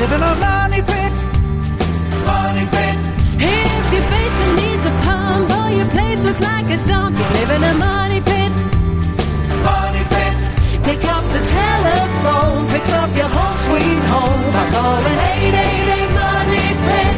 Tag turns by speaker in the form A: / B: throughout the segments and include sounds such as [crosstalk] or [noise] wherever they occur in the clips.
A: live in a money pit. Money pit.
B: If your basement needs a pump or your place looks like a dump, you live in a money pit.
A: Money pit.
B: Pick up the telephone, fix up your home sweet home by calling 888 Money Pit.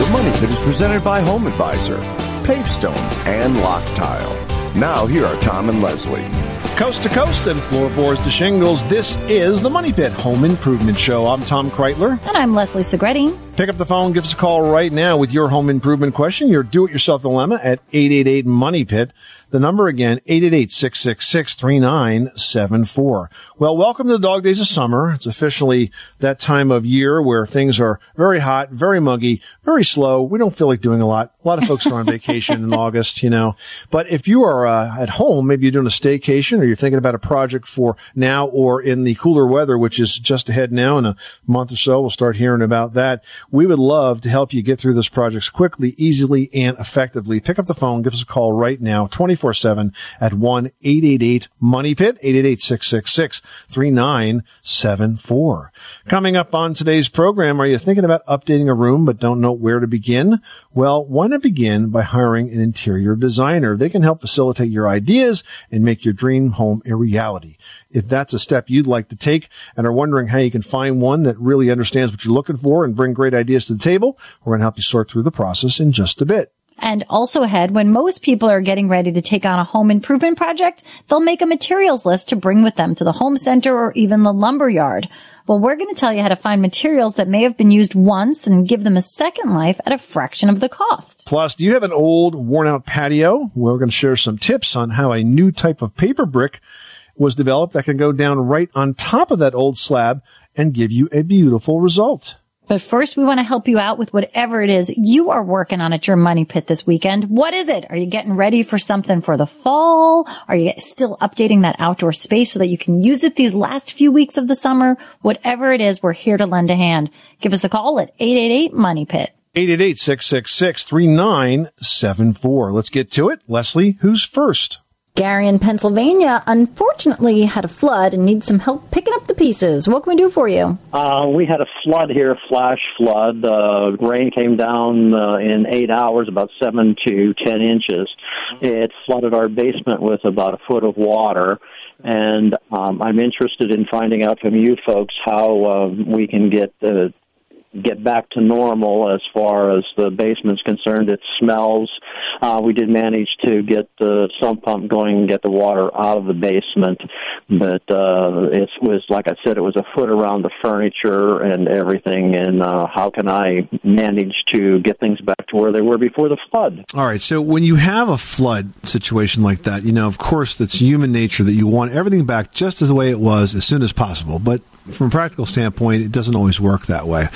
C: The Money Pit is presented by Home Advisor, Pavestone, and Lock Tile. Now, here are Tom and Leslie.
D: Coast to coast and floorboards to shingles, this is the Money Pit Home Improvement Show. I'm Tom Kraeutler.
E: And I'm Leslie Segrete.
D: Pick up the phone, give us a call right now with your home improvement question, your do it yourself dilemma at 888 Money Pit. The number again, 888-666-3974. Well, welcome to the dog days of summer. It's officially that time of year where things are very hot, very muggy, very slow. We don't feel like doing a lot. A lot of folks are on [laughs] vacation in August, you know. But if you are uh, at home, maybe you're doing a staycation or you're thinking about a project for now or in the cooler weather, which is just ahead now in a month or so, we'll start hearing about that. We would love to help you get through those projects quickly, easily, and effectively. Pick up the phone, give us a call right now, 24 7 at 1 888 Money Pit, 888 666 3974. Coming up on today's program, are you thinking about updating a room but don't know where to begin? Well, why not begin by hiring an interior designer? They can help facilitate your ideas and make your dream home a reality. If that's a step you'd like to take and are wondering how you can find one that really understands what you're looking for and bring great ideas to the table, we're going to help you sort through the process in just a bit.
E: And also ahead, when most people are getting ready to take on a home improvement project, they'll make a materials list to bring with them to the home center or even the lumber yard. Well, we're going to tell you how to find materials that may have been used once and give them a second life at a fraction of the cost.
D: Plus, do you have an old, worn out patio? We're going to share some tips on how a new type of paver brick was developed that can go down right on top of that old slab and give you a beautiful result.
E: But first, we want to help you out with whatever it is you are working on at your money pit this weekend. What is it? Are you getting ready for something for the fall? Are you still updating that outdoor space so that you can use it these last few weeks of the summer? Whatever it is, we're here to lend a hand. Give us a call at 888 Money Pit.
D: 888-666-3974. Let's get to it. Leslie, who's first?
F: Gary in Pennsylvania unfortunately had a flood and needs some help picking up the pieces. What can we do for you?
G: Uh, we had a flood here, a flash flood. Uh, rain came down uh, in eight hours, about seven to ten inches. It flooded our basement with about a foot of water. And um, I'm interested in finding out from you folks how uh, we can get uh, get back to normal as far as the basement's concerned. It smells. Uh, we did manage to get the sump pump going and get the water out of the basement, but uh, it was like I said, it was a foot around the furniture and everything. And uh, how can I manage to get things back to where they were before the flood?
D: All right. So when you have a flood situation like that, you know, of course, that's human nature that you want everything back just as the way it was as soon as possible. But from a practical standpoint, it doesn't always work that way.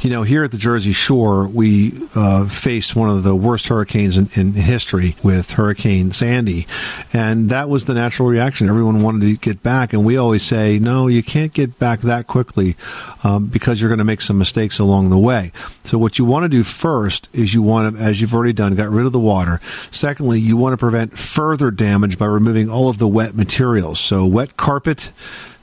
D: You know, here at the Jersey Shore, we uh, faced one of the worst hurricanes in, in, history with Hurricane Sandy, and that was the natural reaction. Everyone wanted to get back, and we always say, no, you can't get back that quickly um, because you're going to make some mistakes along the way. So what you want to do first is you want to, as you've already done, got rid of the water. Secondly, you want to prevent further damage by removing all of the wet materials. So wet carpet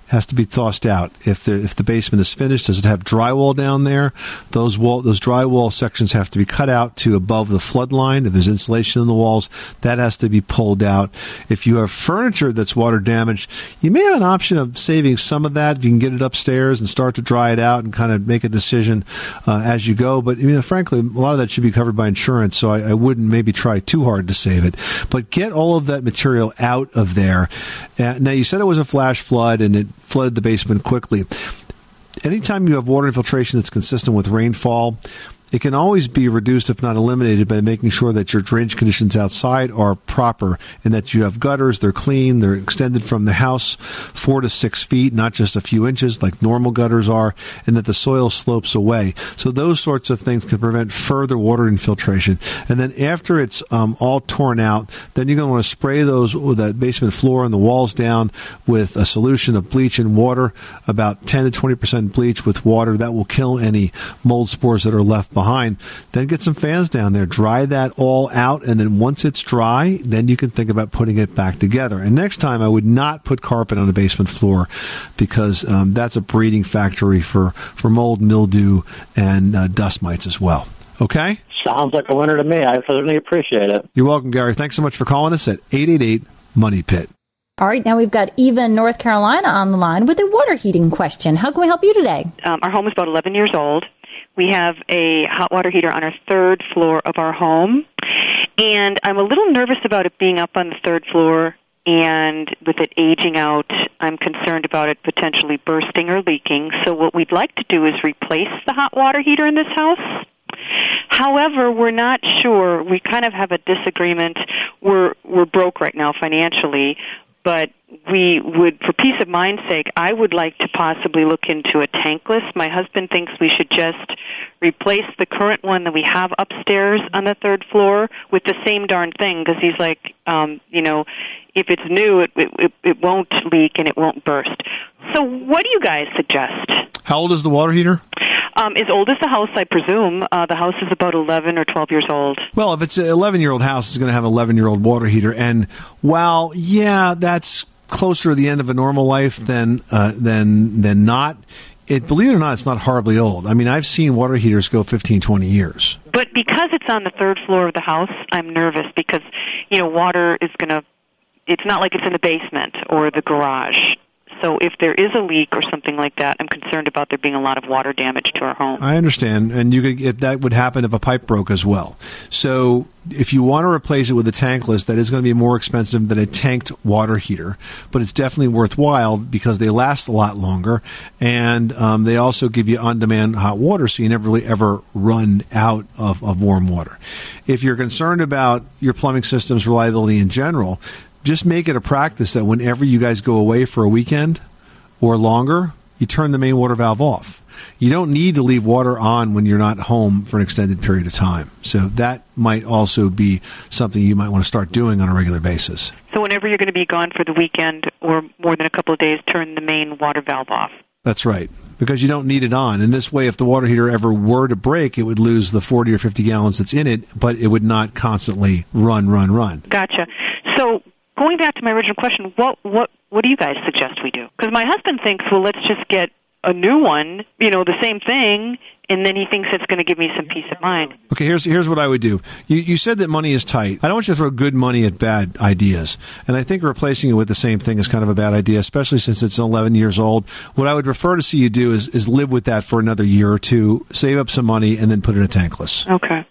D: has to be tossed out. If the if the basement is finished, does it have drywall down there? Those wall those drywall sections have to be cut out to above the flood line. If there's insulation in the walls, that has to be pulled out. If you have furniture that's water damaged, you may have an option of saving some of that. If you can get it upstairs and start to dry it out and kind of make a decision uh, as you go. But I mean, frankly, a lot of that should be covered by insurance, so I, I wouldn't maybe try too hard to save it. But get all of that material out of there. Uh, now you said it was a flash flood and it flooded the basement quickly. Anytime you have water infiltration that's consistent with rainfall, it can always be reduced, if not eliminated, by making sure that your drainage conditions outside are proper and that you have gutters, they're clean, they're extended from the house four to six feet, not just a few inches like normal gutters are, and that the soil slopes away. So those sorts of things can prevent further water infiltration. And then after it's um, all torn out, then you're going to want to spray those that basement floor and the walls down with a solution of bleach and water, about 10 to 20 percent bleach with water. That will kill any mold spores that are left behind behind. Then get some fans down there, dry that all out, and then once it's dry, then you can think about putting it back together. And next time, I would not put carpet on the basement floor because um, that's a breeding factory for for mold, mildew, and uh, dust mites as well. Okay.
G: Sounds like a winner to me. I certainly appreciate it.
D: You're welcome, Gary. Thanks so much for calling us at 888 Money Pit.
E: All right, now we've got Eva in North Carolina on the line with a water heating question. How can we help you today?
H: Um, our home is about 11 years old. We have a hot water heater on our third floor of our home, and I'm a little nervous about it being up on the third floor. And with it aging out, I'm concerned about it potentially bursting or leaking. So, what we'd like to do is replace the hot water heater in this house. However, we're not sure. We kind of have a disagreement. We're we're broke right now financially, but we would, for peace of mind's sake, I would like to possibly look into a tankless. My husband thinks we should just replace the current one that we have upstairs on the third floor with the same darn thing because he's like, um, you know, if it's new, it, it it won't leak and it won't burst. So, what do you guys suggest?
D: How old is the water heater?
H: Um, as old as the house, I presume. Uh, the house is about 11 or 12 years old.
D: Well, if it's an 11 year old house, it's going to have an 11 year old water heater. And while, yeah, that's closer to the end of a normal life than uh, than than not. It, believe it or not, it's not horribly old. I mean, I've seen water heaters go 15, 20 years.
H: But because it's on the third floor of the house, I'm nervous because, you know, water is going to, it's not like it's in the basement or the garage. So if there is a leak or something like that, I'm concerned about there being a lot of water damage to our home.
D: I understand, and you could if that would happen if a pipe broke as well. So if you want to replace it with a tankless, that is going to be more expensive than a tanked water heater, but it's definitely worthwhile because they last a lot longer, and um, they also give you on-demand hot water, so you never really ever run out of, of warm water. If you're concerned about your plumbing system's reliability in general, just make it a practice that whenever you guys go away for a weekend or longer, you turn the main water valve off. You don't need to leave water on when you're not home for an extended period of time. So that might also be something you might want to start doing on a regular basis.
H: So whenever you're going to be gone for the weekend or more than a couple of days, turn the main water valve off.
D: That's right. Because you don't need it on. And this way, if the water heater ever were to break, it would lose the 40 or 50 gallons that's in it, but it would not constantly run, run, run.
H: Gotcha. So going back to my original question, what what what do you guys suggest we do? Because my husband thinks, well, let's just get a new one, you know, the same thing, and then he thinks it's going to give me some peace of mind.
D: Okay, here's here's what I would do. You, you said that money is tight. I don't want you to throw good money at bad ideas, and I think replacing it with the same thing is kind of a bad idea, especially since it's 11 years old. What I would prefer to see you do is is live with that for another year or two, save up some money, and then put it in a tankless.
H: Okay.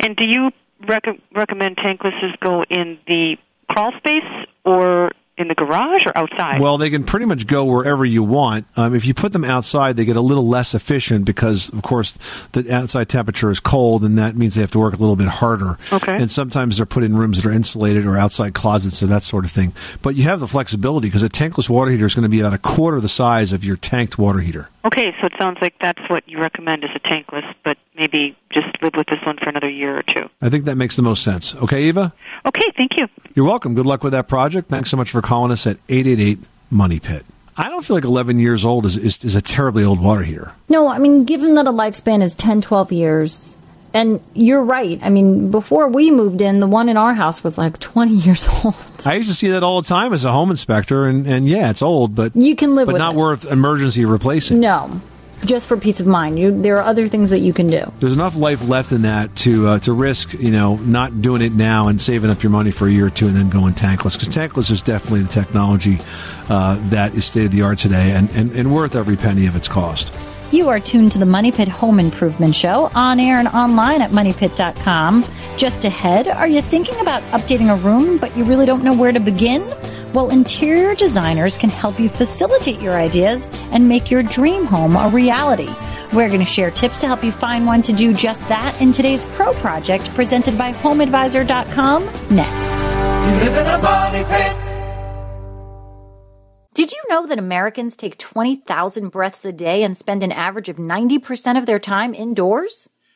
H: And do you rec- recommend tanklesses go in the crawl space or in the garage or outside?
D: Well, they can pretty much go wherever you want. Um, if you put them outside, they get a little less efficient because, of course, the outside temperature is cold, and that means they have to work a little bit harder.
H: Okay.
D: And sometimes they're put in rooms that are insulated or outside closets or that sort of thing. But you have the flexibility because a tankless water heater is going to be about a quarter the size of your tanked water heater.
H: Okay, so it sounds like that's what you recommend is a tankless, but maybe just live with this one for another year or two.
D: I think that makes the most sense. Okay, Eva?
H: Okay, thank you.
D: You're welcome. Good luck with that project. Thanks so much for calling us at 888 Money Pit. I don't feel like 11 years old is, is, is a terribly old water heater.
E: No, I mean, given that a lifespan is 10, 12 years, and you're right. I mean, before we moved in, the one in our house was like 20 [laughs] years old.
D: I used to see that all the time as a home inspector, and, and yeah, it's old, but
E: You can live
D: but
E: with
D: not
E: it.
D: worth emergency replacing.
E: No, just for peace of mind. You, there are other things that you can do.
D: There's enough life left in that to uh, to risk, you know, not doing it now and saving up your money for a year or two and then going tankless. Because tankless is definitely the technology uh, that is state of the art today and, and, and worth every penny of its cost.
I: You are tuned to the Money Pit Home Improvement Show on air and online at moneypit.com. Just ahead, are you thinking about updating a room but you really don't know where to begin? Well, interior designers can help you facilitate your ideas and make your dream home a reality. We're going to share tips to help you find one to do just that in today's Pro Project presented by HomeAdvisor.com next.
J: You live in a money pit.
E: Did you know that Americans take 20,000 breaths a day and spend an average of 90% of their time indoors?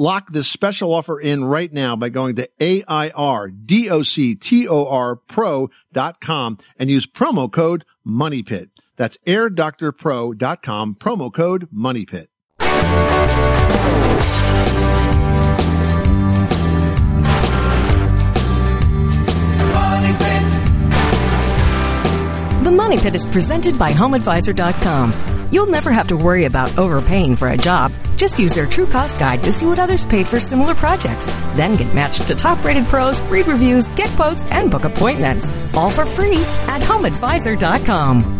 K: Lock this special offer in right now by going to AIRDOCTOR and use promo code MONEYPIT. That's airdoctorpro.com, promo code MONEYPIT.
L: Money Pit.
M: The Money Pit is presented by HomeAdvisor.com. You'll never have to worry about overpaying for a job. Just use their true cost guide to see what others paid for similar projects. Then get matched to top rated pros, read reviews, get quotes, and book appointments. All for free at HomeAdvisor.com.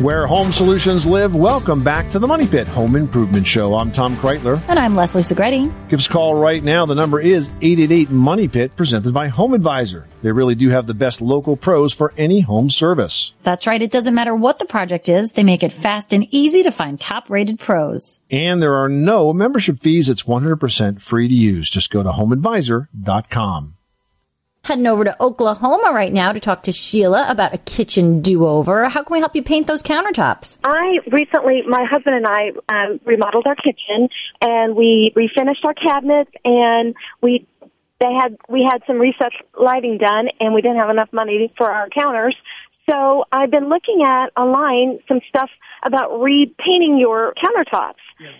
D: Where home solutions live, welcome back to the Money Pit Home Improvement Show. I'm Tom Kraeutler.
E: And I'm Leslie Segrete.
D: Give us a call right now. The number is 888 Money Pit, presented by Home Advisor. They really do have the best local pros for any home service.
E: That's right. It doesn't matter what the project is. They make it fast and easy to find top rated pros.
D: And there are no membership fees. It's 100% free to use. Just go to homeadvisor.com.
N: Heading over to Oklahoma right now to talk to Sheila about a kitchen do-over. How can we help you paint those countertops?
O: I recently, my husband and I um, remodeled our kitchen, and we refinished our cabinets, and we they had we had some recessed lighting done, and we didn't have enough money for our counters. So I've been looking at online some stuff about repainting your countertops,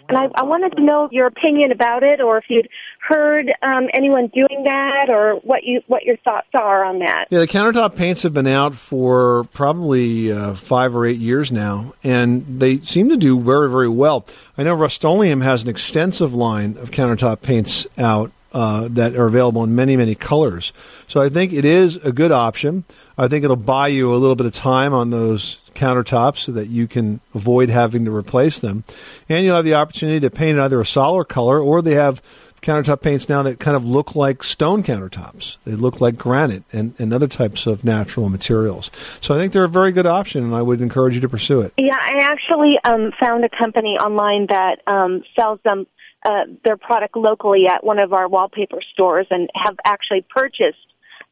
O: and I, I wanted to know your opinion about it, or if you'd heard um, anyone doing that, or what you what your thoughts are on that.
D: Yeah, the countertop paints have been out for probably uh, five or eight years now, and they seem to do very, very well. I know Rust-Oleum has an extensive line of countertop paints out uh, that are available in many, many colors. So I think it is a good option. I think it'll buy you a little bit of time on those countertops so that you can avoid having to replace them. And you'll have the opportunity to paint either a solid color or they have countertop paints now that kind of look like stone countertops. They look like granite and, and other types of natural materials. So I think they're a very good option and I would encourage you to pursue it.
O: Yeah, I actually um, found a company online that um, sells them uh, their product locally at one of our wallpaper stores and have actually purchased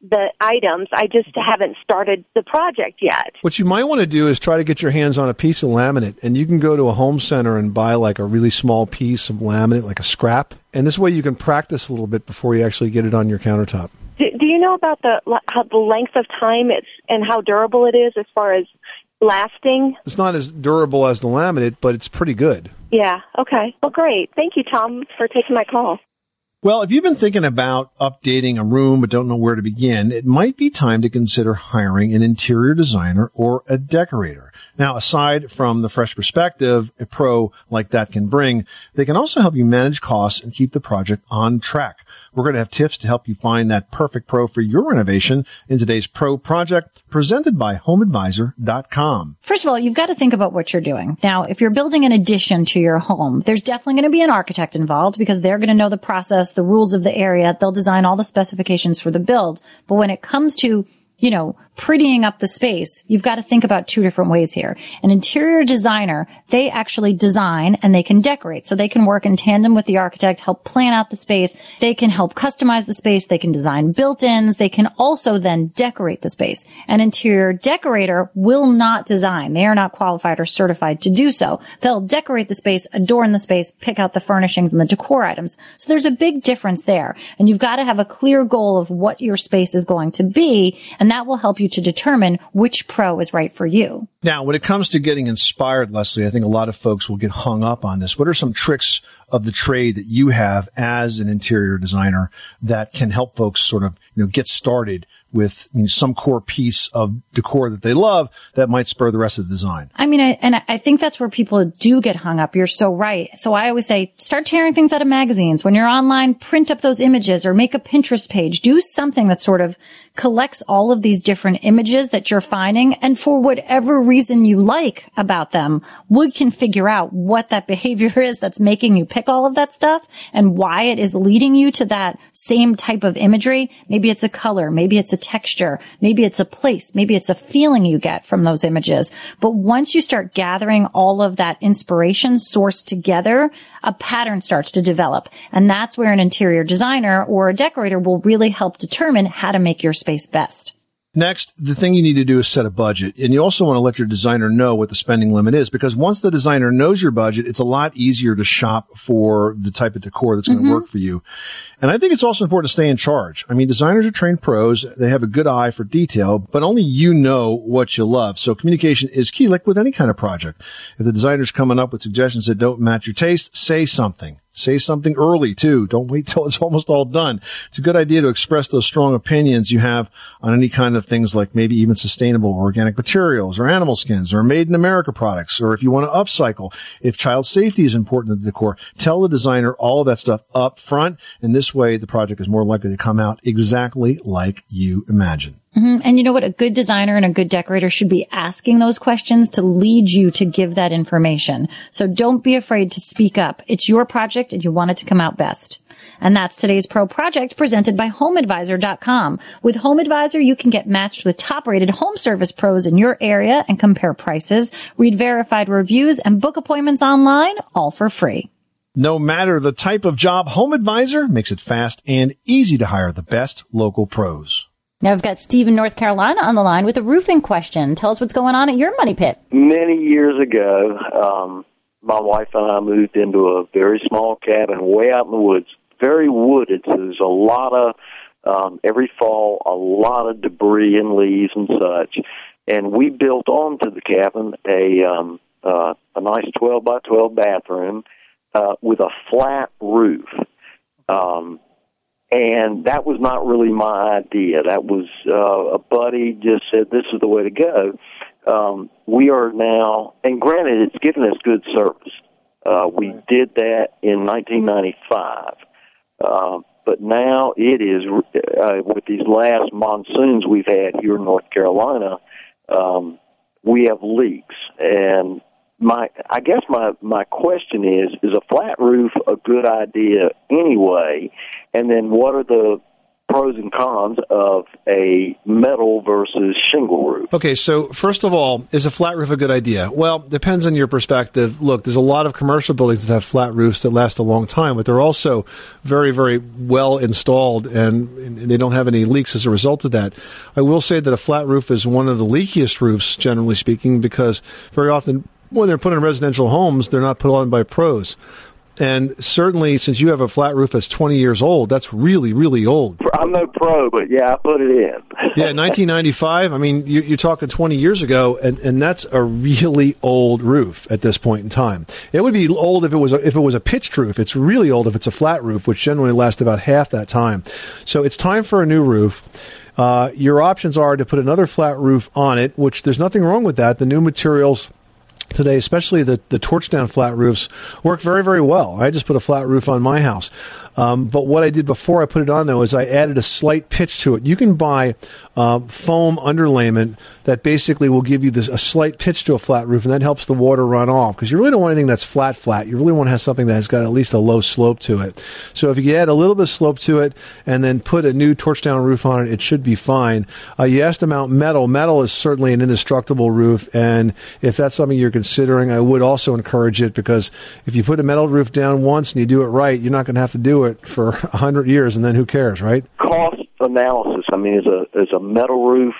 O: the items. I just haven't started the project yet.
D: What you might want to do is try to get your hands on a piece of laminate, and you can go to a home center and buy like a really small piece of laminate, like a scrap. And this way you can practice a little bit before you actually get it on your countertop.
O: Do, do you know about the how the length of time it's and how durable it is as far as lasting?
D: It's not as durable as the laminate, but it's pretty good.
O: Yeah. Okay. Well, great. Thank you, Tom, for taking my call.
D: Well, if you've been thinking about updating a room but don't know where to begin, it might be time to consider hiring an interior designer or a decorator. Now, aside from the fresh perspective a pro like that can bring, they can also help you manage costs and keep the project on track. We're going to have tips to help you find that perfect pro for your renovation in today's pro project presented by homeadvisor.com.
E: First of all, you've got to think about what you're doing. Now, if you're building an addition to your home, there's definitely going to be an architect involved because they're going to know the process, the rules of the area. They'll design all the specifications for the build. But when it comes to you know, prettying up the space, you've got to think about two different ways here. An interior designer, they actually design and they can decorate. So they can work in tandem with the architect, help plan out the space. They can help customize the space. They can design built-ins. They can also then decorate the space. An interior decorator will not design. They are not qualified or certified to do so. They'll decorate the space, adorn the space, pick out the furnishings and the decor items. So there's a big difference there. And you've got to have a clear goal of what your space is going to be. And that will help you to determine which pro is right for you.
D: Now, when it comes to getting inspired, Leslie, I think a lot of folks will get hung up on this. What are some tricks of the trade that you have as an interior designer that can help folks sort of, you know, get started with I mean, some core piece of decor that they love that might spur the rest of the design.
E: I mean, I, and I think that's where people do get hung up. You're so right. So I always say, start tearing things out of magazines. When you're online, print up those images or make a Pinterest page. Do something that sort of collects all of these different images that you're finding. And for whatever reason you like about them, Wood can figure out what that [laughs] behavior is that's making you pick all of that stuff and why it is leading you to that same type of imagery. Maybe it's a color. Maybe it's a texture. Maybe it's a place. Maybe it's a feeling you get from those images. But once you start gathering all of that inspiration sourced together, a pattern starts to develop. And that's where an interior designer or a decorator will really help determine how to make your space best.
D: Next, the thing you need to do is set a budget. And you also want to let your designer know what the spending limit is because once the designer knows your budget, it's a lot easier to shop for the type of decor that's going to mm-hmm. work for you. And I think it's also important to stay in charge. I mean, designers are trained pros. They have a good eye for detail, but only you know what you love. So communication is key, like with any kind of project. If the designer's coming up with suggestions that don't match your taste, say something. Say something early too. Don't wait till it's [laughs] almost all done. It's a good idea to express those strong opinions you have on any kind of things like maybe even sustainable organic materials or animal skins or made in America products. Or if you want to upcycle, if child safety is important to the decor, tell the designer all of that stuff up front. And this way the project is more likely to come out exactly like you imagine.
E: Mhm. And you know what? A good designer and a good decorator should be asking those questions to lead you to give that information. So don't be afraid to speak up. It's your project and you want it to come out best. And that's today's pro project presented by HomeAdvisor.com. With HomeAdvisor, you can get matched with top rated home service pros in your area and compare prices, read verified reviews and book appointments online all for free.
D: No matter the type of job, HomeAdvisor makes it fast and easy to hire the best local pros.
F: Now I've got Steve in North Carolina on the line with a roofing question. Tell us what's going on at your money pit.
P: Many years ago, um, my wife and I moved into a very small cabin way out in the woods, very wooded. So there's a lot of um, every fall, a lot of debris and leaves and such. And we built onto the cabin a um, uh, a nice 12 by 12 bathroom uh, with a flat roof. Um, and that was not really my idea. That was uh, a buddy just said this is the way to go. Um, we are now, and granted, it's given us good service. Uh, we did that in 1995, uh, but now it is uh, with these last monsoons we've had here in North Carolina. Um, we have leaks, and my I guess my my question is: Is a flat roof a good idea anyway? And then what are the pros and cons of a metal versus shingle roof?
D: Okay, so first of all, is a flat roof a good idea? Well, depends on your perspective. Look, there's a lot of commercial buildings that have flat roofs that last a long time, but they're also very, very well installed and and they don't have any leaks as a result of that. I will say that a flat roof is one of the leakiest roofs, generally speaking, because very often when they're put in residential homes, they're not put on by pros. And certainly, since you have a flat roof that's 20 years old, that's really, really old.
P: I'm no pro, but yeah, I put it in. [laughs]
D: Yeah, 1995. I mean, you, you're talking 20 years ago, and, and that's a really old roof at this point in time. It would be old if it was a, if it was a pitched roof. It's really old if it's a flat roof, which generally lasts about half that time. So it's time for a new roof. Uh, your options are to put another flat roof on it, which there's nothing wrong with that. The new materials today, especially the, the torch down flat roofs, work very, very well. I just put a flat roof on my house. Um, but what I did before I put it on, though, is I added a slight pitch to it. You can buy um, foam underlayment that basically will give you this, a slight pitch to a flat roof, and that helps the water run off because you really don't want anything that's flat, flat. You really want to have something that's got at least a low slope to it. So if you add a little bit of slope to it and then put a new torch down roof on it, it should be fine. Uh, you asked about metal. Metal is certainly an indestructible roof, and if that's something you're considering, I would also encourage it because if you put a metal roof down once and you do it right, you're not going to have to do it for [laughs] a hundred years, and then who cares, right?
P: Cost analysis. I mean, is a is a metal roof.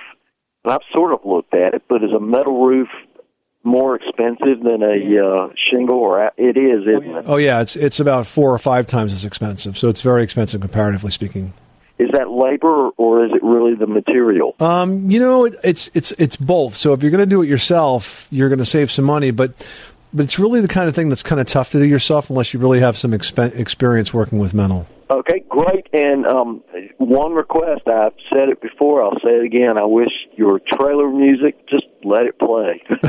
P: I've sort of looked at it, but is a metal roof more expensive than a uh, shingle? Or a- it is, isn't it?
D: Oh yeah, it's it's about four or five times as expensive, so it's very expensive comparatively speaking.
P: Is that labor or is it really the material?
D: Um, you know, it, it's it's it's both. So if you're going to do it yourself, you're going to save some money, but but it's really the kind of thing that's kind of tough to do yourself unless you really have some expen- experience working with mental.
P: Okay, great. And um, one request, I've said it before, I'll say it again. I wish your trailer music, just let it play. [laughs]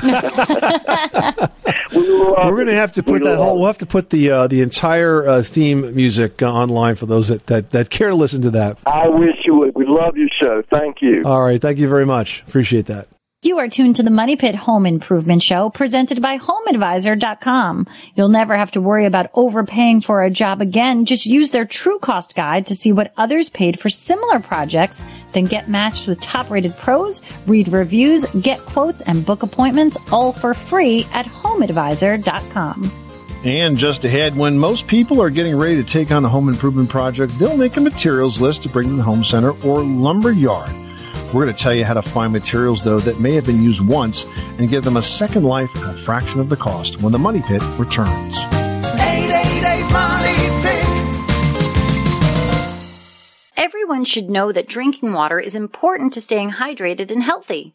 P: we
Q: We're going to have to put
P: We
Q: that whole.
P: it.
Q: We'll have to put the uh, the entire uh, theme music uh, online for those that, that that care to listen to that.
P: I wish you would. We love your show. Thank you.
Q: All right, thank you very much. Appreciate that.
E: You are tuned to the Money Pit Home Improvement Show presented by HomeAdvisor.com. You'll never have to worry about overpaying for a job again. Just use their true cost guide to see what others paid for similar projects, then get matched with top rated pros, read reviews, get quotes, and book appointments all for free at HomeAdvisor.com.
D: And just ahead, when most people are getting ready to take on a home improvement project, they'll make a materials list to bring to the home center or lumber yard. We're going to tell you how to find materials, though, that may have been used once and give them a second life at a fraction of the cost when the Money Pit returns.
A: 888 Money Pit.
E: Everyone should know that drinking water is important to staying hydrated and healthy.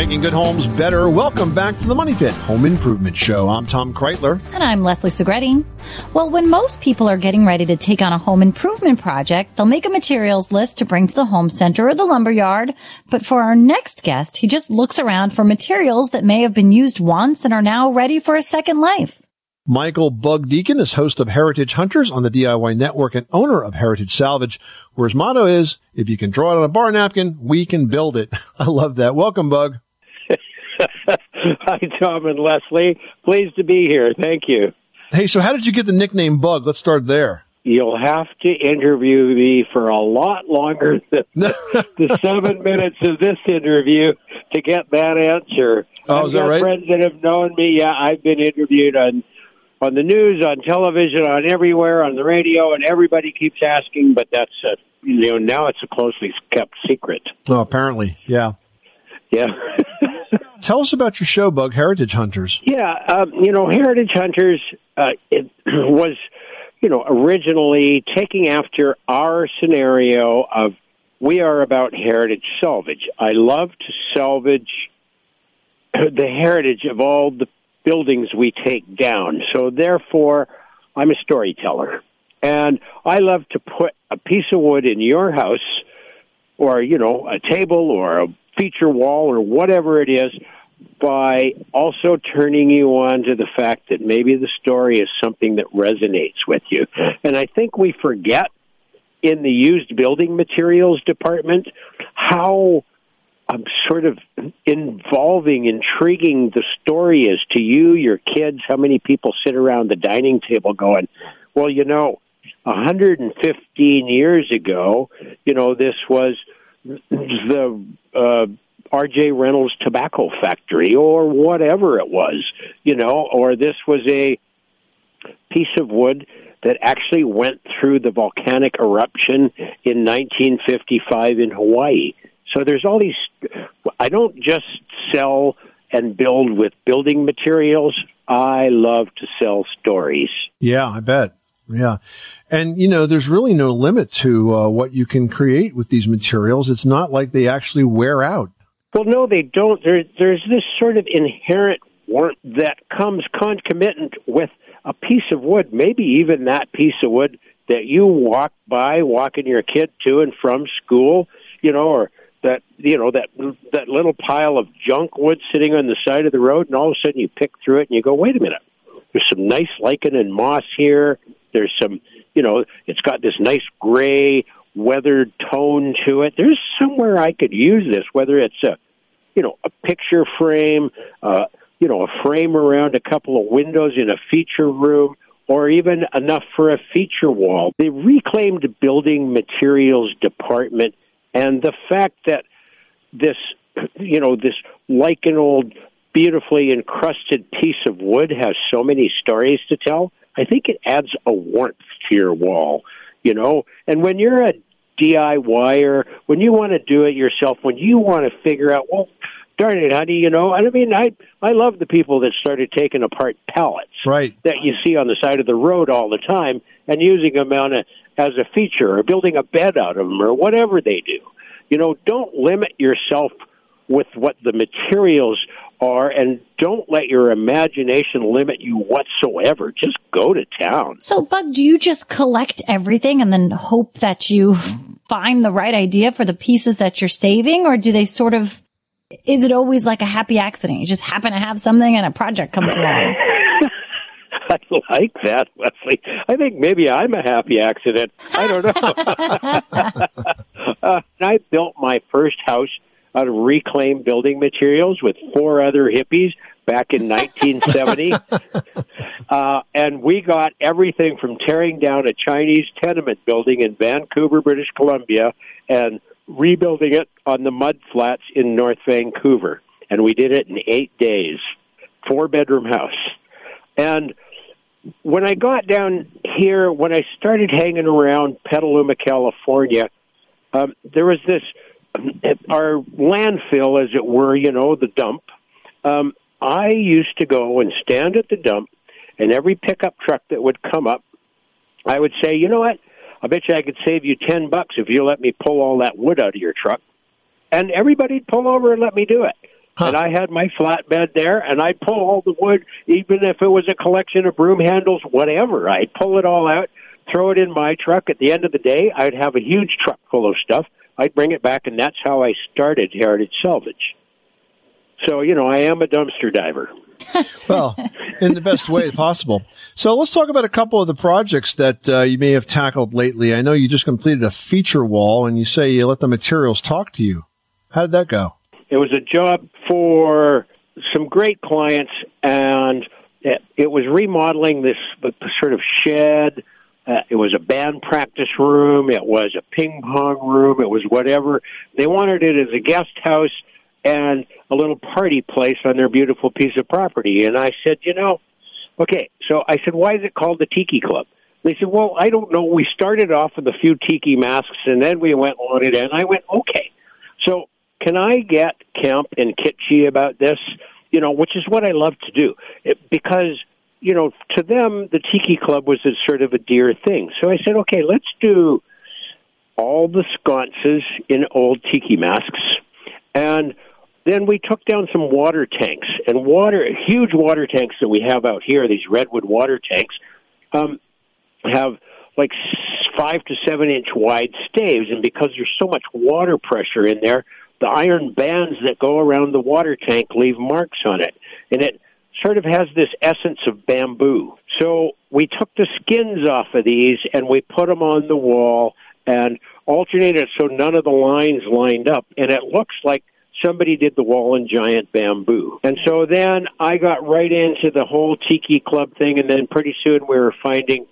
D: Making good homes better. Welcome back to the Money Pit Home Improvement Show. I'm Tom Kraeutler.
E: And I'm Leslie Segrete. Well, when most people are getting ready to take on a home improvement project, they'll make a materials list to bring to the home center or the lumber yard. But for our next guest, he just looks around for materials that may have been used once and are now ready for a second life.
D: Michael Bug Deacon is host of Heritage Hunters on the DIY Network and owner of Heritage Salvage, where his motto is, if you can draw it on a bar napkin, we can build it. [laughs] I love that. Welcome, Bug. [laughs]
R: Hi, Tom and Leslie. Pleased to be here. Thank you.
D: Hey, so how did you get the nickname Bug? Let's start there.
R: You'll have to interview me for a lot longer [laughs] than [laughs] the seven minutes of this interview to get that answer.
D: Oh,
R: I've
D: is that right?
R: friends that have known me. Yeah, I've been interviewed on on the news, on television, on everywhere, on the radio, and everybody keeps asking. But that's a, you know now it's a closely kept secret.
D: Oh, apparently. Yeah.
R: Yeah. [laughs]
D: Tell us about your show, Bug Heritage Hunters.
R: Yeah, um, you know, Heritage Hunters uh, it [clears throat] was, you know, originally taking after our scenario of we are about heritage salvage. I love to salvage [clears throat] the heritage of all the buildings we take down. So therefore, I'm a storyteller. And I love to put a piece of wood in your house or, you know, a table or a feature wall or whatever it is by also turning you on to the fact that maybe the story is something that resonates with you. And I think we forget in the used building materials department how um, sort of involving, intriguing the story is to you, your kids. How many people sit around the dining table going, well, you know, 115 years ago, you know, this was the uh, R.J. Reynolds Tobacco Factory or whatever it was, you know, or this was a piece of wood that actually went through the volcanic eruption in 1955 in Hawaii. So there's all these. I don't just sell and build with building materials. I love to sell stories.
Q: Yeah, I bet. Yeah. And, you know, there's really no limit to uh, what you can create with these materials. It's not like they actually wear out.
R: Well, no, they don't. There, there's this sort of inherent warmth that comes concomitant with a piece of wood, maybe even that piece of wood that you walk by, walking your kid to and from school, you know, or that you know that that little pile of junk wood sitting on the side of the road, and all of a sudden you pick through it and you go, wait a minute, there's some nice lichen and moss here. There's some, you know, it's got this nice gray weathered tone to it. There's somewhere I could use this, whether it's a, you know, a picture frame, uh, you know, a frame around a couple of windows in a feature room, or even enough for a feature wall. The reclaimed building materials department and the fact that this, you know, this lichen old, beautifully encrusted piece of wood has so many stories to tell, I think it adds a warmth to your wall, you know. And when you're a DIYer, when you want to do it yourself, when you want to figure out, well, darn it, honey, you know, I mean, I I love the people that started taking apart pallets,
Q: right,
R: that you see on the side of the road all the time, and using them on a, as a feature, or building a bed out of them, or whatever they do. You know, don't limit yourself with what the materials are, and don't let your imagination limit you whatsoever. Just go to town.
E: So, Bug, do you just collect everything and then hope that you find the right idea for the pieces that you're saving, or do they sort of? Is it always like a happy accident? You just happen to have something and a project comes along. [laughs] [laughs]
R: I like that, Wesley. I think maybe I'm a happy accident. I don't know. [laughs] uh, I built my first house out of reclaimed building materials with four other hippies back in 1970. [laughs] uh, and we got everything from tearing down a Chinese tenement building in Vancouver, British Columbia, and rebuilding it on the mud flats in North Vancouver. And we did it in eight days, four bedroom house. And when I got down here, when I started hanging around Petaluma, California, um, there was this our landfill, as it were, you know, the dump. Um, I used to go and stand at the dump, and every pickup truck that would come up, I would say, you know what? I bet you I could save you ten bucks if you let me pull all that wood out of your truck. And everybody'd pull over and let me do it. Huh. And I had my flatbed there, and I'd pull all the wood, even if it was a collection of broom handles, whatever. I'd pull it all out, throw it in my truck. At the end of the day, I'd have a huge truck full of stuff. I'd bring it back, and that's how I started Heritage Salvage. So, you know, I am a dumpster diver. [laughs]
Q: well, in the best way possible. So let's talk about a couple of the projects that uh, you may have tackled lately. I know you just completed a feature wall, and you say you let the materials talk to you. How did that go?
R: It was a job for some great clients, and it, it was remodeling this sort of shed uh, it was a band practice room. It was a ping pong room. It was whatever. They wanted it as a guest house and a little party place on their beautiful piece of property. And I said, you know, okay. So I said, why is it called the Tiki Club? They said, well, I don't know. We started off with a few tiki masks and then we went on it. And I went, okay. So can I get Kemp and Kitschy about this? You know, which is what I love to do it, because you know, to them, the Tiki Club was a sort of a dear thing. So I said, okay, let's do all the sconces in old tiki masks. And then we took down some water tanks and water, huge water tanks that we have out here, these redwood water tanks, um, have like five to seven inch wide staves. And because there's so much water pressure in there, the iron bands that go around the water tank leave marks on it. And it, sort of has this essence of bamboo. So we took the skins off of these and we put them on the wall and alternated so none of the lines lined up. And it looks like somebody did the wall in giant bamboo. And so then I got right into the whole tiki club thing and then pretty soon we were finding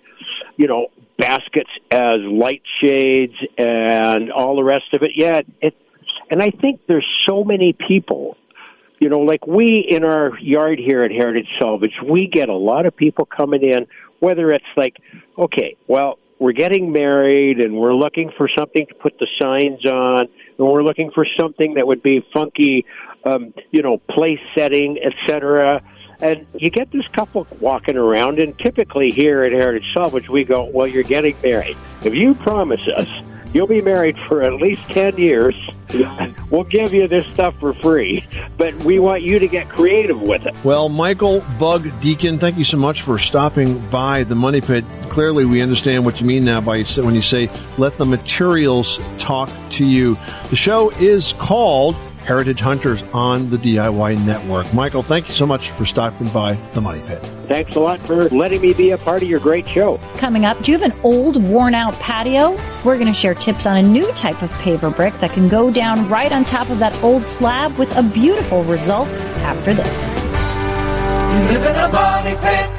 R: you know, baskets as light shades and all the rest of it. Yeah, it, and I think there's so many people you know, like we in our yard here at Heritage Salvage, we get a lot of people coming in, whether it's like, okay, well, we're getting married and we're looking for something to put the signs on, and we're looking for something that would be funky, um, you know, place setting, etc. And you get this couple walking around, and typically here at Heritage Salvage, we go, well, you're getting married. If you promise us you'll be married for at least 10 years. We'll give you this stuff for free, but we want you to get creative with it.
D: Well, Michael Bug Deacon, thank you so much for stopping by the Money Pit. Clearly, we understand what you mean now by when you say let the materials talk to you. The show is called Heritage Hunters on the DIY Network. Michael, thank you so much for stopping by the Money Pit.
R: Thanks a lot for letting me be a part of your great show.
E: Coming up, do you have an old, worn out patio? We're going to share tips on a new type of paver brick that can go down right on top of that old slab with a beautiful result after this.
A: You live in a money pit.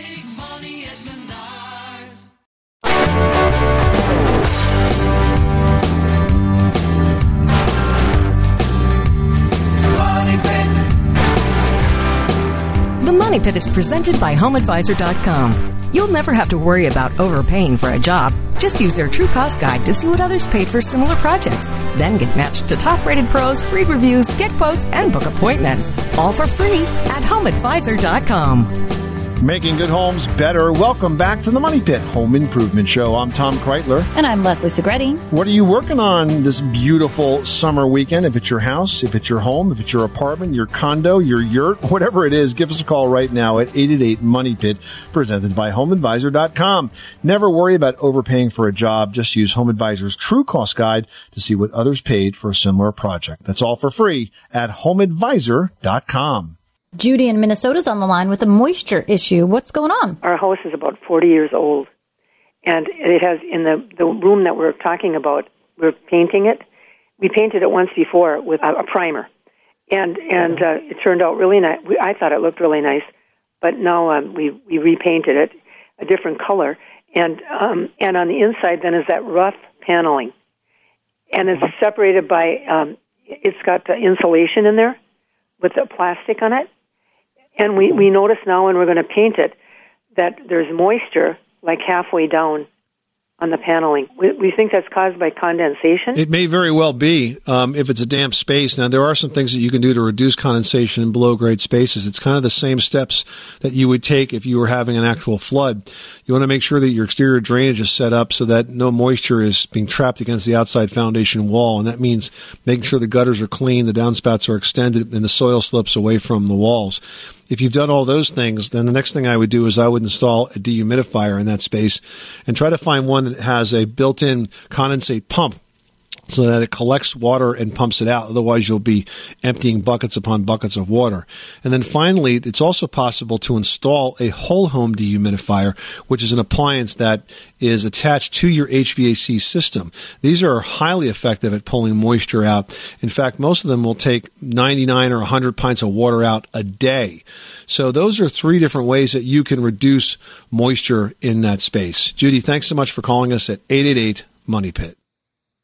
A: Money Pit
M: is presented by HomeAdvisor.com. You'll never have to worry about overpaying for a job. Just use their True Cost Guide to see what others paid for similar projects. Then get matched to top rated pros, read reviews, get quotes, and book appointments. All for free at HomeAdvisor.com.
D: Making good homes better. Welcome back to the Money Pit Home Improvement Show. I'm Tom Kraeutler.
E: And I'm Leslie Segrete.
D: What are you working on this beautiful summer weekend? If it's your house, if it's your home, if it's your apartment, your condo, your yurt, [laughs] whatever it is, give us a call right now at 888 Money Pit, presented by HomeAdvisor.com. Never worry about overpaying for a job. Just use Home Advisor's True Cost Guide to see what others paid for a similar project. That's all for free at HomeAdvisor.com.
E: Judy in Minnesota's on the line with a moisture issue. What's going on?
S: Our house is about 40 years old, and it has in the the room that we're talking about. We're painting it. We painted it once before with a, a primer, and and uh, it turned out really nice. I thought it looked really nice, but now um, we we repainted it a different color, and um, and on the inside then is that rough paneling, and it's separated by um, it's got insulation in there with the plastic on it. And we, we notice now when we're going to paint it that there's moisture like halfway down on the paneling. We, we think that's caused by condensation.
D: It may very well be um, if it's a damp space. Now, there are some things that you can do to reduce condensation in below grade spaces. It's kind of the same steps that you would take if you were having an actual flood. You want to make sure that your exterior drainage is set up so that no moisture is being trapped against the outside foundation wall. And that means making sure the gutters are clean, the downspouts are extended, and the soil slips away from the walls. If you've done all those things, then the next thing I would do is I would install a dehumidifier in that space and try to find one that has a built-in condensate pump so that it collects water and pumps it out. Otherwise, you'll be emptying buckets upon buckets of water. And then finally, it's also possible to install a whole home dehumidifier, which is an appliance that is attached to your HVAC system. These are highly effective at pulling moisture out. In fact, most of them will take 99 or 100 pints of water out a day. So those are three different ways that you can reduce moisture in that space. Judy, thanks so much for calling us at 888 Money Pit.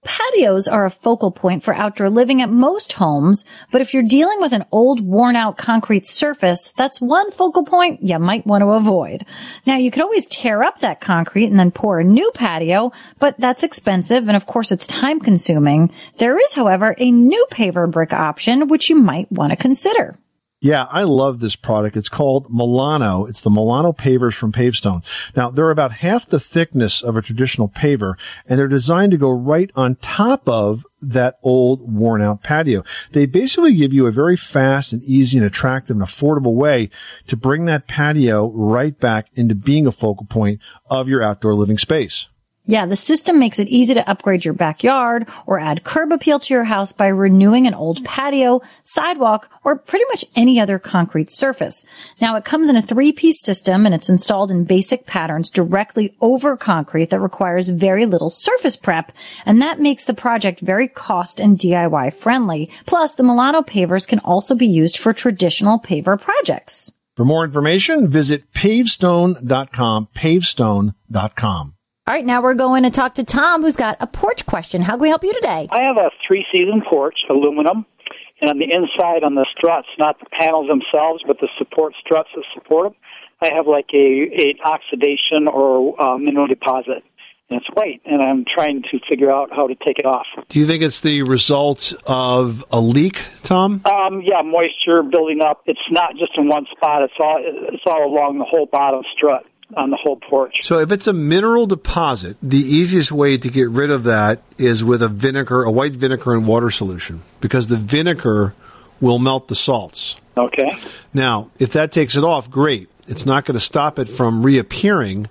E: Patios are a focal point for outdoor living at most homes, but if you're dealing with an old, worn out concrete surface, that's one focal point you might want to avoid. Now, you could always tear up that concrete and then pour a new patio, but that's expensive and of course it's time consuming. There is, however, a new paver brick option which you might want to consider.
D: Yeah, I love this product. It's called Milano. It's the Milano pavers from Pavestone. Now, they're about half the thickness of a traditional paver, and they're designed to go right on top of that old worn out patio. They basically give you a very fast and easy and attractive and affordable way to bring that patio right back into being a focal point of your outdoor living space.
E: Yeah, the system makes it easy to upgrade your backyard or add curb appeal to your house by renewing an old patio, sidewalk, or pretty much any other concrete surface. Now it comes in a three-piece system and it's installed in basic patterns directly over concrete that requires very little surface prep, and that makes the project very cost and DIY friendly. Plus, the Milano pavers can also be used for traditional paver projects.
D: For more information, visit pavestone.com, pavestone.com.
F: All right, now we're going to talk to Tom, who's got a porch question. How can we help you today?
T: I have a three season porch, aluminum, and on the inside, on the struts, not the panels themselves, but the support struts that support them, I have like a, a oxidation or uh, mineral deposit. And it's white, and I'm trying to figure out how to take it off.
D: Do you think it's the result of a leak, Tom?
T: Um, yeah, moisture building up. It's not just in one spot. It's all it's all along the whole bottom strut on the whole porch.
D: So if it's a mineral deposit, the easiest way to get rid of that is with a vinegar, a white vinegar and water solution, because the vinegar will melt the salts.
T: Okay.
D: Now, if that takes it off, great. It's not going to stop it from reappearing.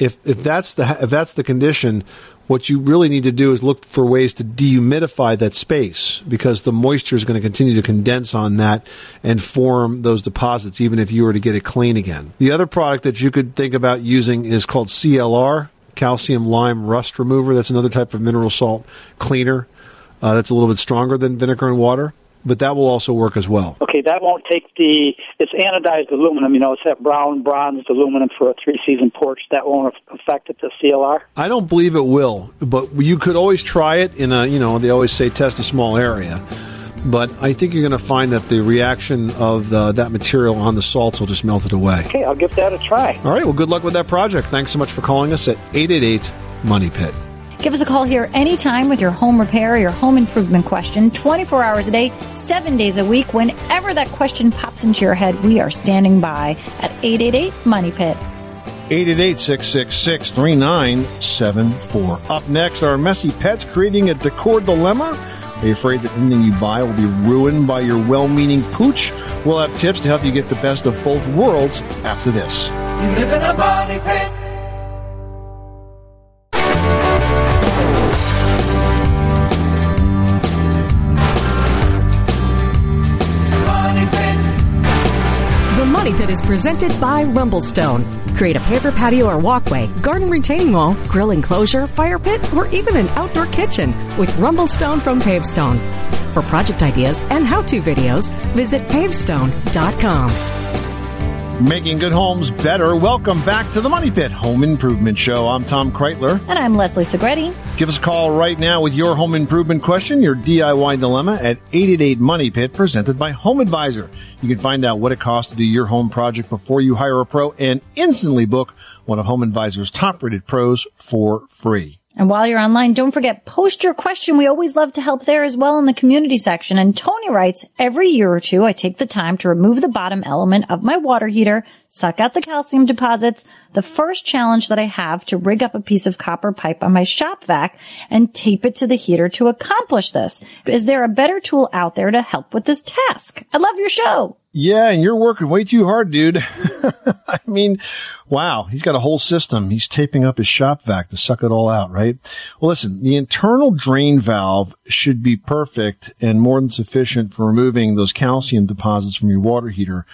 D: If if that's the if that's the condition, what you really need to do is look for ways to dehumidify that space because the moisture is going to continue to condense on that and form those deposits even if you were to get it clean again. The other product that you could think about using is called CLR, calcium lime rust remover. That's another type of mineral salt cleaner. Uh, that's a little bit stronger than vinegar and water, but that will also work as well.
T: Okay, that won't take the. It's anodized aluminum. You know, it's that brown bronzed aluminum for a three season porch. That won't affect it. The CLR.
D: I don't believe it will, but you could always try it in a, you know, they always say test a small area. But I think you're going to find that the reaction of the, that material on the salts will just melt it away.
T: Okay, I'll give that a try.
D: All right, well, good luck with that project. Thanks so much for calling us at 888 Money Pit.
E: Give us a call here anytime with your home repair or your home improvement question, 24 hours a day, seven days a week. Whenever that question pops into your head, we are standing by at 888 Money Pit.
D: 888 666 3974. Up next, are messy pets creating a decor dilemma? Are you afraid that anything you buy will be ruined by your well meaning pooch? We'll have tips to help you get the best of both worlds after this.
A: You live in a money pit.
M: Is presented by Rumblestone. Create a paver patio or walkway, garden retaining wall, grill enclosure, fire pit, or even an outdoor kitchen with Rumblestone from Pavestone. For project ideas and how-to videos, visit pavestone.com.
D: Making good homes better. Welcome back to the Money Pit Home Improvement Show. I'm Tom Kraeutler.
E: And I'm Leslie Segrete.
D: Give us a call right now with your home improvement question, your DIY dilemma at 888 Money Pit, presented by Home Advisor. You can find out what it costs to do your home project before you hire a pro and instantly book one of Home Advisor's top rated pros for free.
E: And while you're online, don't forget, post your question. We always love to help there as well in the community section. And Tony writes, every year or two, I take the time to remove the bottom element of my water heater, suck out the calcium deposits. The first challenge that I have to rig up a piece of copper pipe on my shop vac and tape it to the heater to accomplish this. Is there a better tool out there to help with this task? I love your show.
D: Yeah, and you're working way too hard, dude. [laughs] I mean, wow, he's got a whole system. He's taping up his shop vac to suck it all out, right? Well, listen, the internal drain valve should be perfect and more than sufficient for removing those calcium deposits from your water heater.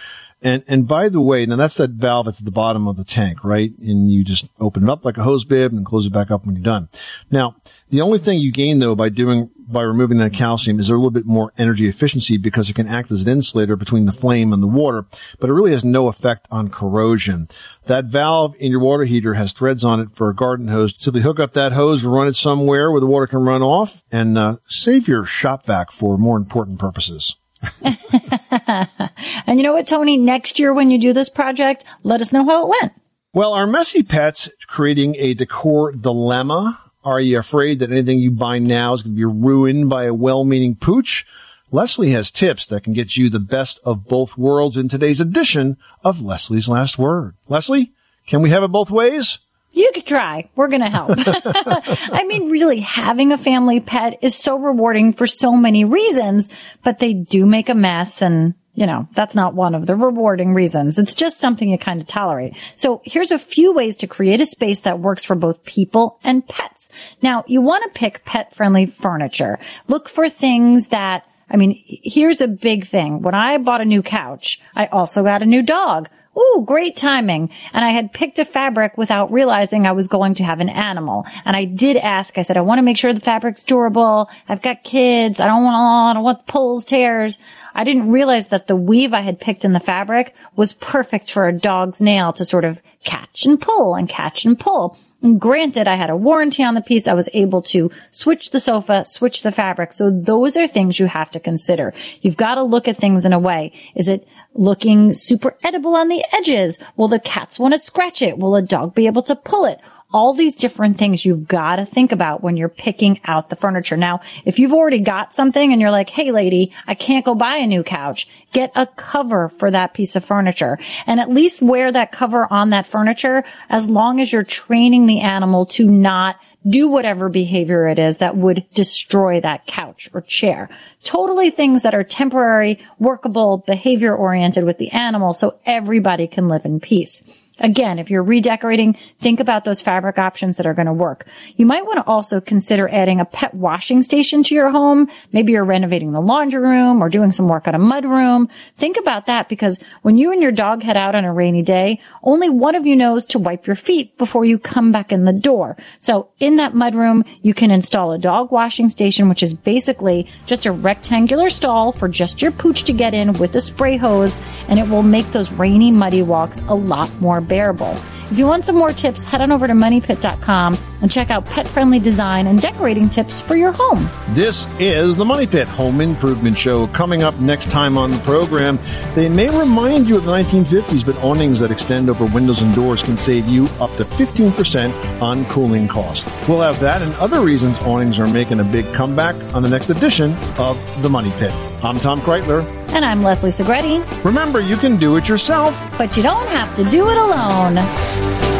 D: And, and by the way, now that's that valve that's at the bottom of the tank, right? And you just open it up like a hose bib and close it back up when you're done. Now, the only thing you gain though by doing, by removing that calcium is a little bit more energy efficiency because it can act as an insulator between the flame and the water, but it really has no effect on corrosion. That valve in your water heater has threads on it for a garden hose. Simply hook up that hose, run it somewhere where the water can run off and uh, save your shop vac for more important purposes. [laughs]
E: And you know what, Tony? Next year when you do this project, let us know how it went.
D: Well, are messy pets creating a decor dilemma? Are you afraid that anything you buy now is going to be ruined by a well-meaning pooch? Leslie has tips that can get you the best of both worlds in today's edition of Leslie's Last Word. Leslie, can we have it both ways?
E: You could try. We're going to help. [laughs] [laughs] I mean, really, having a family pet is so rewarding for so many reasons, but they do make a mess and you know, that's not one of the rewarding reasons. It's just something you kind of tolerate. So here's a few ways to create a space that works for both people and pets. Now, you want to pick pet friendly furniture. Look for things that I mean, here's a big thing. When I bought a new couch, I also got a new dog. Ooh, great timing. And I had picked a fabric without realizing I was going to have an animal. And I did ask, I said, I want to make sure the fabric's durable. I've got kids. I don't want, I don't want pulls, tears. I didn't realize that the weave I had picked in the fabric was perfect for a dog's nail to sort of catch and pull and catch and pull. Granted, I had a warranty on the piece. I was able to switch the sofa, switch the fabric. So those are things you have to consider. You've got to look at things in a way. Is it looking super edible on the edges? Will the cats want to scratch it? Will a dog be able to pull it? All these different things you've got to think about when you're picking out the furniture. Now, if you've already got something and you're like, Hey lady, I can't go buy a new couch, get a cover for that piece of furniture and at least wear that cover on that furniture as long as you're training the animal to not do whatever behavior it is that would destroy that couch or chair. Totally things that are temporary, workable, behavior oriented with the animal so everybody can live in peace. Again, if you're redecorating, think about those fabric options that are going to work. You might want to also consider adding a pet washing station to your home. Maybe you're renovating the laundry room or doing some work on a mud room. Think about that because when you and your dog head out on a rainy day, only one of you knows to wipe your feet before you come back in the door. So in that mud room, you can install a dog washing station, which is basically just a rectangular stall for just your pooch to get in with a spray hose, and it will make those rainy, muddy walks a lot more bearable. If you want some more tips, head on over to moneypit.com and check out pet friendly design and decorating tips for your home.
D: This is the Money Pit Home Improvement Show. Coming up next time on the program, they may remind you of the 1950s, but awnings that extend over windows and doors can save you up to 15% on cooling costs. We'll have that and other reasons awnings are making a big comeback on the next edition of the Money Pit. I'm Tom Kraeutler.
E: And I'm Leslie Segrete.
D: Remember, you can do it yourself,
E: but you don't have to do it alone.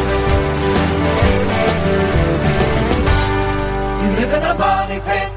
A: Money pit.